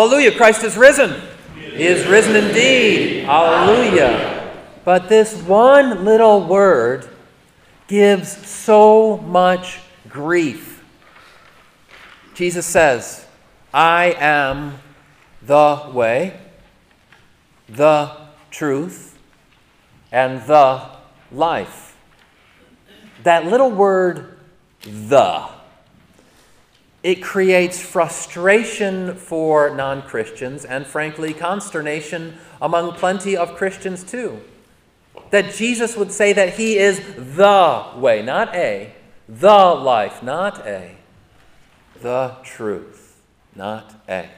Hallelujah, Christ is risen. He is risen indeed. Hallelujah. But this one little word gives so much grief. Jesus says, I am the way, the truth, and the life. That little word, the, it creates frustration for non Christians and, frankly, consternation among plenty of Christians too. That Jesus would say that He is the way, not a, the life, not a, the truth, not a.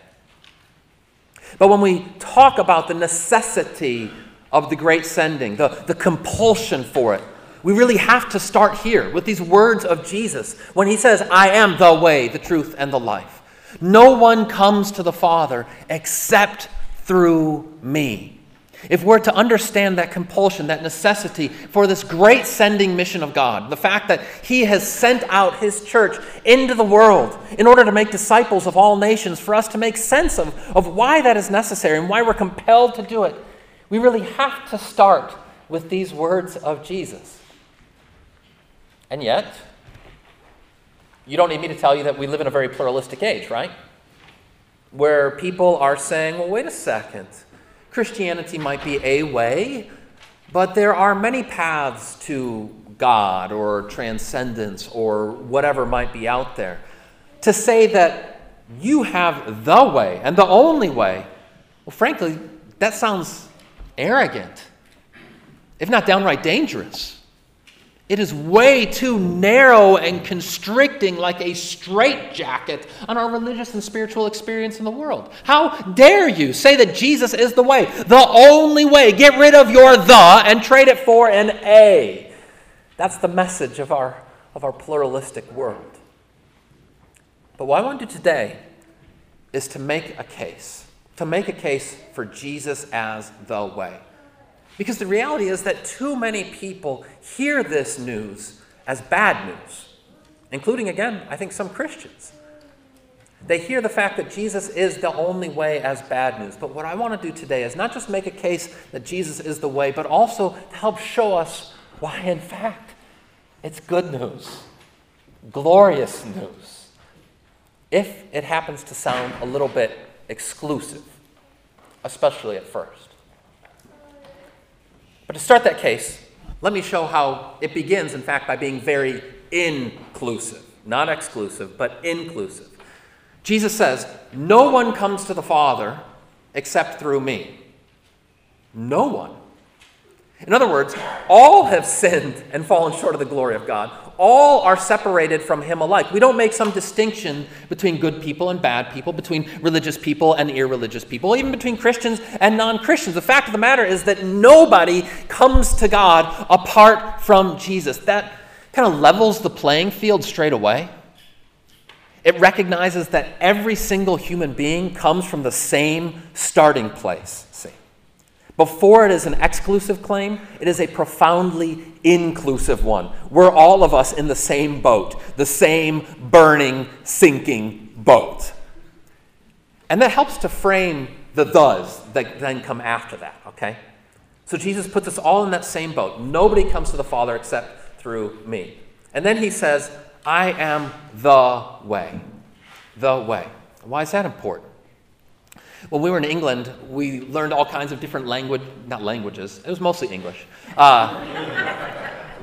But when we talk about the necessity of the great sending, the, the compulsion for it, we really have to start here with these words of Jesus when he says, I am the way, the truth, and the life. No one comes to the Father except through me. If we're to understand that compulsion, that necessity for this great sending mission of God, the fact that He has sent out His church into the world in order to make disciples of all nations, for us to make sense of, of why that is necessary and why we're compelled to do it, we really have to start with these words of Jesus. And yet, you don't need me to tell you that we live in a very pluralistic age, right? Where people are saying, well, wait a second. Christianity might be a way, but there are many paths to God or transcendence or whatever might be out there. To say that you have the way and the only way, well, frankly, that sounds arrogant, if not downright dangerous. It is way too narrow and constricting, like a straitjacket on our religious and spiritual experience in the world. How dare you say that Jesus is the way, the only way? Get rid of your the and trade it for an a. That's the message of our, of our pluralistic world. But what I want to do today is to make a case, to make a case for Jesus as the way. Because the reality is that too many people hear this news as bad news, including, again, I think some Christians. They hear the fact that Jesus is the only way as bad news. But what I want to do today is not just make a case that Jesus is the way, but also to help show us why, in fact, it's good news, glorious news, if it happens to sound a little bit exclusive, especially at first. But to start that case, let me show how it begins, in fact, by being very inclusive. Not exclusive, but inclusive. Jesus says, No one comes to the Father except through me. No one. In other words, all have sinned and fallen short of the glory of God. All are separated from Him alike. We don't make some distinction between good people and bad people, between religious people and irreligious people, even between Christians and non Christians. The fact of the matter is that nobody comes to God apart from Jesus. That kind of levels the playing field straight away. It recognizes that every single human being comes from the same starting place. See? Before it is an exclusive claim, it is a profoundly inclusive one. We're all of us in the same boat, the same burning, sinking boat. And that helps to frame the does that then come after that, okay? So Jesus puts us all in that same boat. Nobody comes to the Father except through me. And then he says, I am the way. The way. Why is that important? When we were in England, we learned all kinds of different language, not languages, it was mostly English. Uh,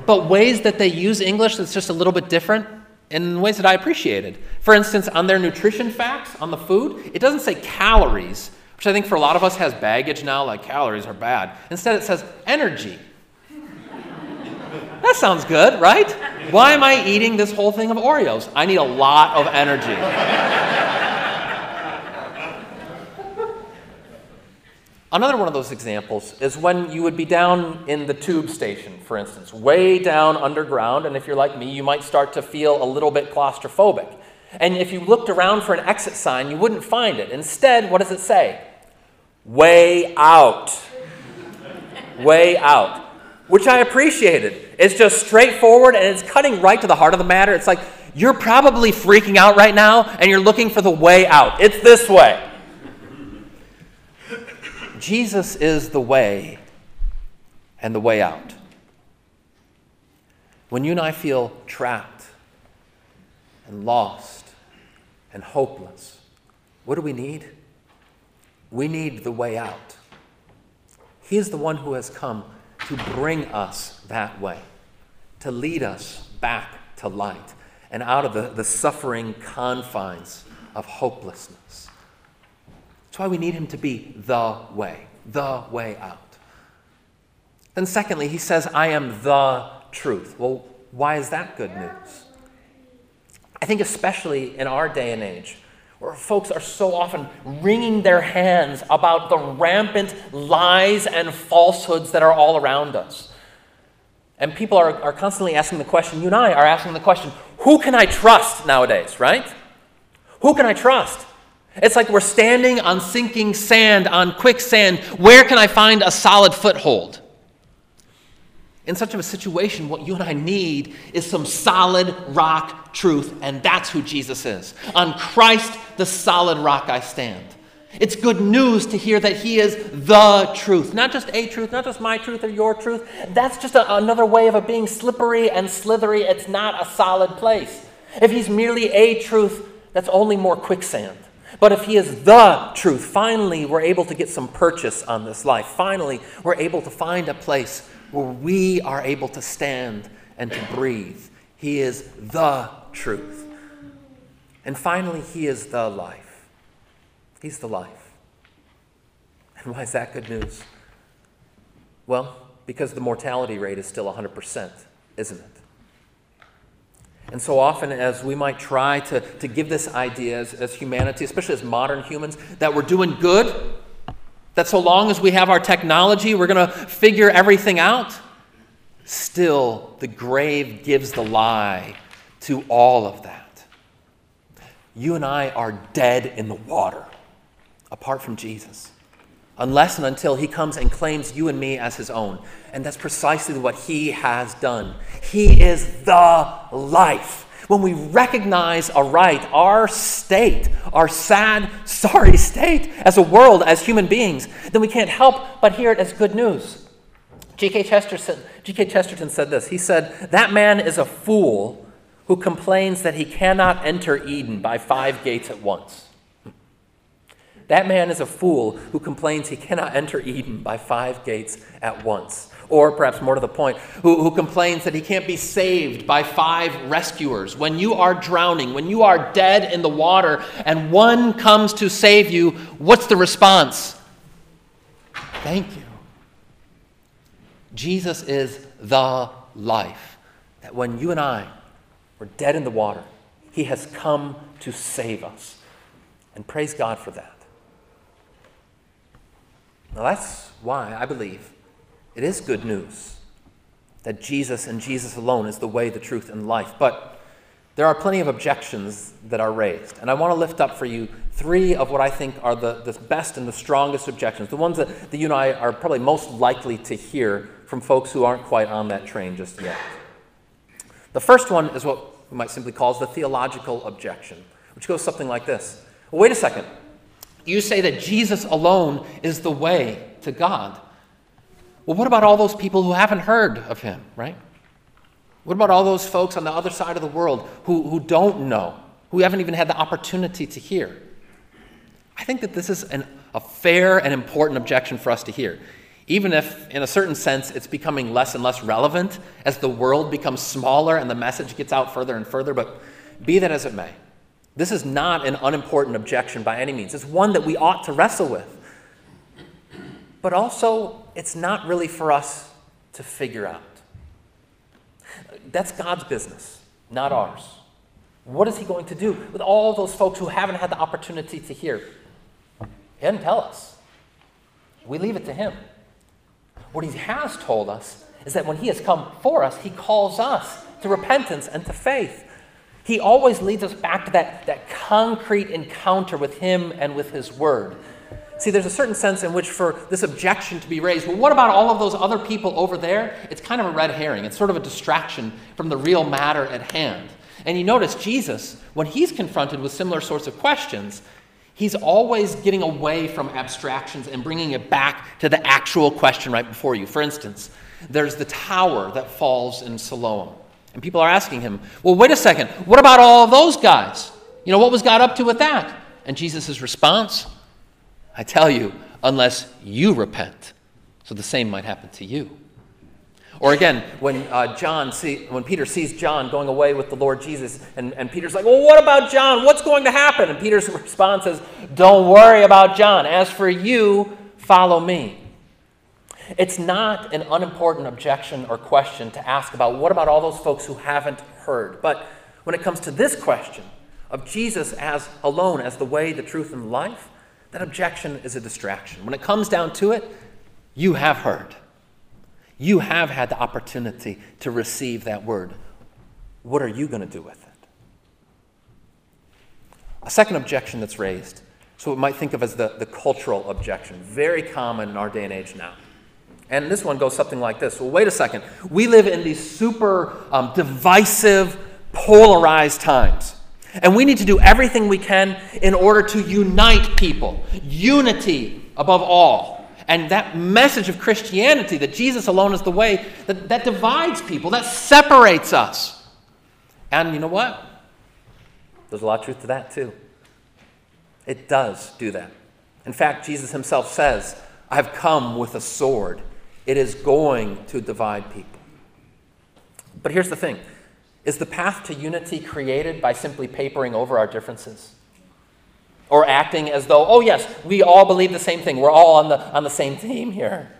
but ways that they use English that's just a little bit different in ways that I appreciated. For instance, on their nutrition facts on the food, it doesn't say calories, which I think for a lot of us has baggage now, like calories are bad. Instead, it says energy. that sounds good, right? Why am I eating this whole thing of Oreos? I need a lot of energy. Another one of those examples is when you would be down in the tube station, for instance, way down underground, and if you're like me, you might start to feel a little bit claustrophobic. And if you looked around for an exit sign, you wouldn't find it. Instead, what does it say? Way out. way out. Which I appreciated. It's just straightforward and it's cutting right to the heart of the matter. It's like, you're probably freaking out right now and you're looking for the way out. It's this way. Jesus is the way and the way out. When you and I feel trapped and lost and hopeless, what do we need? We need the way out. He is the one who has come to bring us that way, to lead us back to light and out of the, the suffering confines of hopelessness. Why we need him to be the way, the way out. Then, secondly, he says, I am the truth. Well, why is that good news? I think, especially in our day and age, where folks are so often wringing their hands about the rampant lies and falsehoods that are all around us. And people are, are constantly asking the question, you and I are asking the question, who can I trust nowadays, right? Who can I trust? It's like we're standing on sinking sand, on quicksand. Where can I find a solid foothold? In such a situation, what you and I need is some solid rock truth, and that's who Jesus is. On Christ, the solid rock I stand. It's good news to hear that He is the truth, not just a truth, not just my truth or your truth. That's just a, another way of it being slippery and slithery. It's not a solid place. If He's merely a truth, that's only more quicksand. But if He is the truth, finally we're able to get some purchase on this life. Finally, we're able to find a place where we are able to stand and to breathe. He is the truth. And finally, He is the life. He's the life. And why is that good news? Well, because the mortality rate is still 100%, isn't it? And so often, as we might try to, to give this idea as, as humanity, especially as modern humans, that we're doing good, that so long as we have our technology, we're going to figure everything out. Still, the grave gives the lie to all of that. You and I are dead in the water apart from Jesus, unless and until he comes and claims you and me as his own. And that's precisely what he has done. He is the life when we recognize aright our state, our sad, sorry state as a world, as human beings, then we can't help but hear it as good news. G.K. Chesterton, G.K. Chesterton said this. He said, That man is a fool who complains that he cannot enter Eden by five gates at once. That man is a fool who complains he cannot enter Eden by five gates at once or perhaps more to the point, who, who complains that he can't be saved by five rescuers. When you are drowning, when you are dead in the water, and one comes to save you, what's the response? Thank you. Jesus is the life. That when you and I were dead in the water, he has come to save us. And praise God for that. Now, that's why I believe it is good news that Jesus and Jesus alone is the way, the truth, and life. But there are plenty of objections that are raised. And I want to lift up for you three of what I think are the, the best and the strongest objections, the ones that, that you and I are probably most likely to hear from folks who aren't quite on that train just yet. The first one is what we might simply call the theological objection, which goes something like this well, Wait a second. You say that Jesus alone is the way to God. Well, what about all those people who haven't heard of him, right? What about all those folks on the other side of the world who, who don't know, who haven't even had the opportunity to hear? I think that this is an, a fair and important objection for us to hear, even if, in a certain sense, it's becoming less and less relevant as the world becomes smaller and the message gets out further and further. But be that as it may, this is not an unimportant objection by any means. It's one that we ought to wrestle with. But also, it's not really for us to figure out. That's God's business, not ours. What is He going to do with all those folks who haven't had the opportunity to hear? He didn't tell us. We leave it to Him. What He has told us is that when He has come for us, He calls us to repentance and to faith. He always leads us back to that, that concrete encounter with Him and with His Word. See, there's a certain sense in which for this objection to be raised, well, what about all of those other people over there? It's kind of a red herring. It's sort of a distraction from the real matter at hand. And you notice Jesus, when he's confronted with similar sorts of questions, He's always getting away from abstractions and bringing it back to the actual question right before you. For instance, there's the tower that falls in Siloam. And people are asking him, well, wait a second, what about all those guys? You know, what was God up to with that? And Jesus' response, I tell you, unless you repent. So the same might happen to you. Or again, when uh, John see, when Peter sees John going away with the Lord Jesus, and, and Peter's like, Well, what about John? What's going to happen? And Peter's response is, Don't worry about John. As for you, follow me. It's not an unimportant objection or question to ask about what about all those folks who haven't heard. But when it comes to this question of Jesus as alone, as the way, the truth, and life, that objection is a distraction. When it comes down to it, you have heard. You have had the opportunity to receive that word. What are you going to do with it? A second objection that's raised, so we might think of as the, the cultural objection, very common in our day and age now. And this one goes something like this Well, wait a second. We live in these super um, divisive, polarized times. And we need to do everything we can in order to unite people. Unity above all. And that message of Christianity, that Jesus alone is the way, that, that divides people, that separates us. And you know what? There's a lot of truth to that, too. It does do that. In fact, Jesus himself says, I've come with a sword. It is going to divide people. But here's the thing is the path to unity created by simply papering over our differences? or acting as though, oh, yes, we all believe the same thing. We're all on the, on the same team here.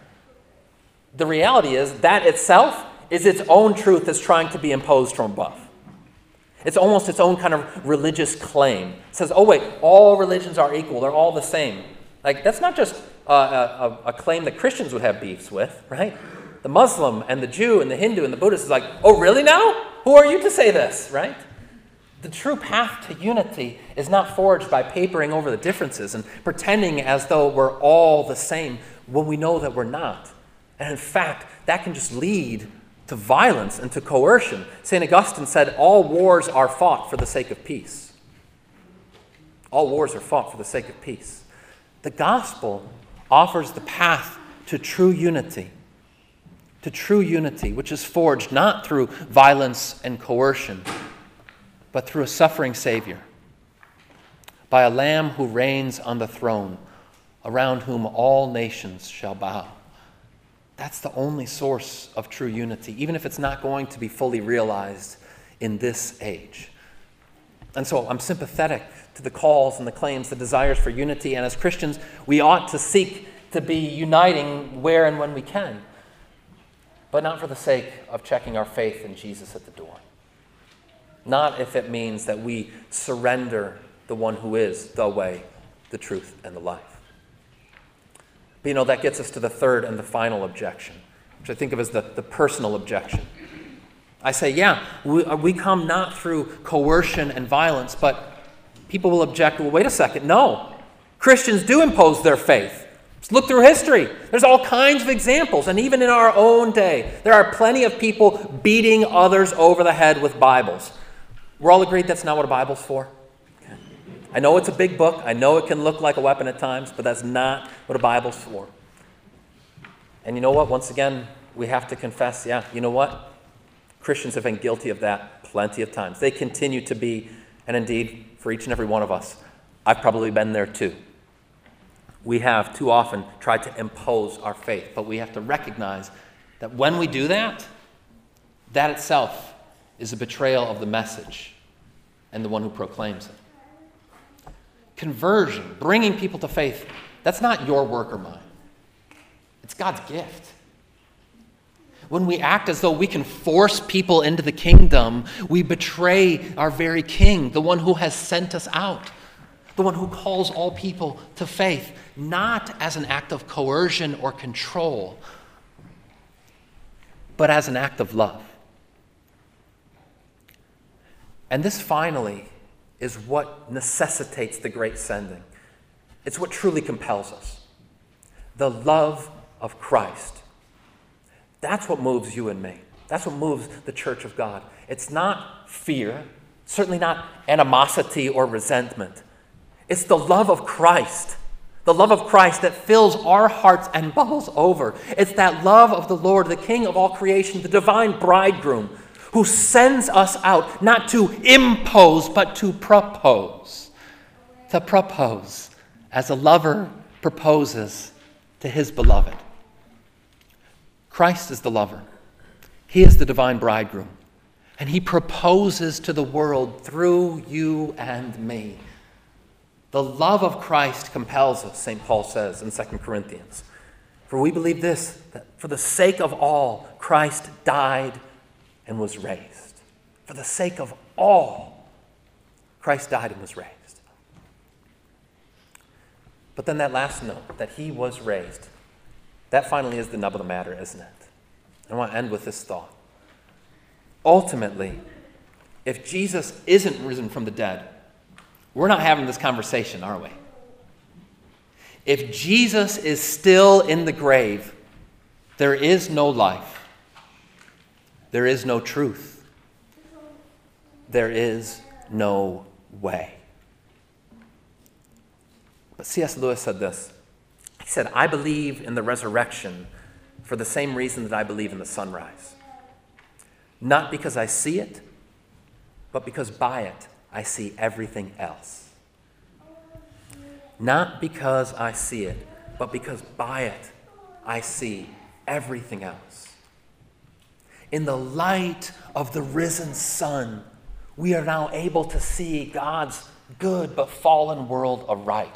The reality is that itself is its own truth that's trying to be imposed from above. It's almost its own kind of religious claim. It says, oh, wait, all religions are equal, they're all the same. Like, that's not just a, a, a claim that Christians would have beefs with, right? The Muslim and the Jew and the Hindu and the Buddhist is like, oh, really now? Who are you to say this, right? The true path to unity is not forged by papering over the differences and pretending as though we're all the same when we know that we're not. And in fact, that can just lead to violence and to coercion. St. Augustine said, All wars are fought for the sake of peace. All wars are fought for the sake of peace. The gospel offers the path to true unity, to true unity, which is forged not through violence and coercion but through a suffering Savior, by a Lamb who reigns on the throne, around whom all nations shall bow. That's the only source of true unity, even if it's not going to be fully realized in this age. And so I'm sympathetic to the calls and the claims, the desires for unity, and as Christians, we ought to seek to be uniting where and when we can, but not for the sake of checking our faith in Jesus at the door not if it means that we surrender the one who is the way, the truth, and the life. But you know, that gets us to the third and the final objection, which I think of as the, the personal objection. I say, yeah, we, uh, we come not through coercion and violence, but people will object, well, wait a second, no. Christians do impose their faith. Just look through history. There's all kinds of examples, and even in our own day, there are plenty of people beating others over the head with Bibles. We're all agreed that's not what a Bible's for? I know it's a big book. I know it can look like a weapon at times, but that's not what a Bible's for. And you know what? Once again, we have to confess yeah, you know what? Christians have been guilty of that plenty of times. They continue to be, and indeed, for each and every one of us, I've probably been there too. We have too often tried to impose our faith, but we have to recognize that when we do that, that itself is a betrayal of the message and the one who proclaims it. Conversion, bringing people to faith, that's not your work or mine, it's God's gift. When we act as though we can force people into the kingdom, we betray our very king, the one who has sent us out, the one who calls all people to faith, not as an act of coercion or control, but as an act of love. And this finally is what necessitates the great sending. It's what truly compels us the love of Christ. That's what moves you and me. That's what moves the church of God. It's not fear, certainly not animosity or resentment. It's the love of Christ. The love of Christ that fills our hearts and bubbles over. It's that love of the Lord, the King of all creation, the divine bridegroom, who sends us out not to impose, but to propose. To propose, as a lover proposes to his beloved. Christ is the lover, he is the divine bridegroom, and he proposes to the world through you and me. The love of Christ compels us, St. Paul says in 2 Corinthians. For we believe this, that for the sake of all, Christ died and was raised. For the sake of all, Christ died and was raised. But then that last note, that he was raised, that finally is the nub of the matter, isn't it? I want to end with this thought. Ultimately, if Jesus isn't risen from the dead, we're not having this conversation, are we? If Jesus is still in the grave, there is no life, there is no truth, there is no way. But C.S. Lewis said this He said, I believe in the resurrection for the same reason that I believe in the sunrise. Not because I see it, but because by it I see everything else. Not because I see it, but because by it I see everything else. In the light of the risen sun, we are now able to see God's good but fallen world aright.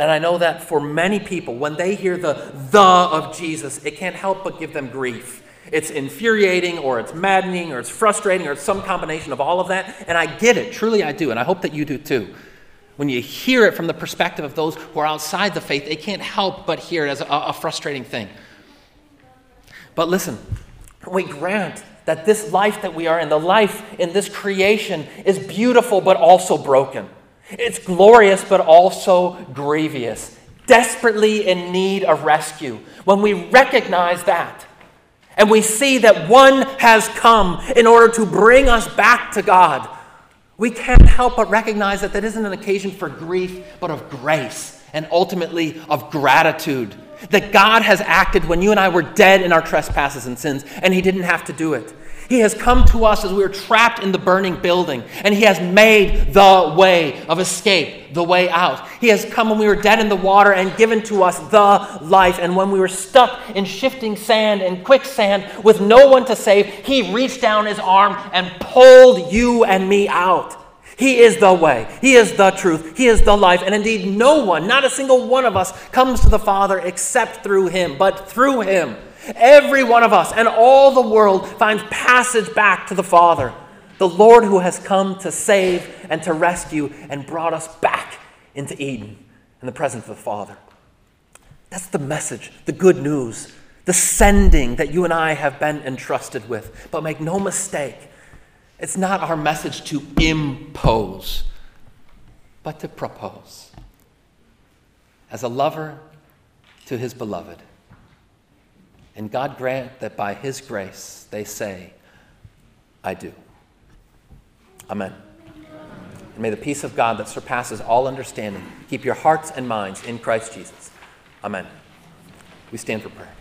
And I know that for many people, when they hear the the of Jesus, it can't help but give them grief. It's infuriating or it's maddening or it's frustrating or it's some combination of all of that. And I get it, truly I do. And I hope that you do too. When you hear it from the perspective of those who are outside the faith, they can't help but hear it as a, a frustrating thing. But listen, we grant that this life that we are in, the life in this creation, is beautiful but also broken. It's glorious but also grievous, desperately in need of rescue. When we recognize that, and we see that one has come in order to bring us back to God, we can't help but recognize that that isn't an occasion for grief, but of grace and ultimately of gratitude. That God has acted when you and I were dead in our trespasses and sins, and He didn't have to do it. He has come to us as we were trapped in the burning building, and He has made the way of escape, the way out. He has come when we were dead in the water and given to us the life. And when we were stuck in shifting sand and quicksand with no one to save, He reached down His arm and pulled you and me out. He is the way. He is the truth. He is the life. And indeed, no one, not a single one of us, comes to the Father except through Him, but through Him. Every one of us and all the world finds passage back to the Father, the Lord who has come to save and to rescue and brought us back into Eden in the presence of the Father. That's the message, the good news, the sending that you and I have been entrusted with. But make no mistake, it's not our message to impose, but to propose. As a lover to his beloved. And God grant that by His grace they say, I do. Amen. And may the peace of God that surpasses all understanding keep your hearts and minds in Christ Jesus. Amen. We stand for prayer.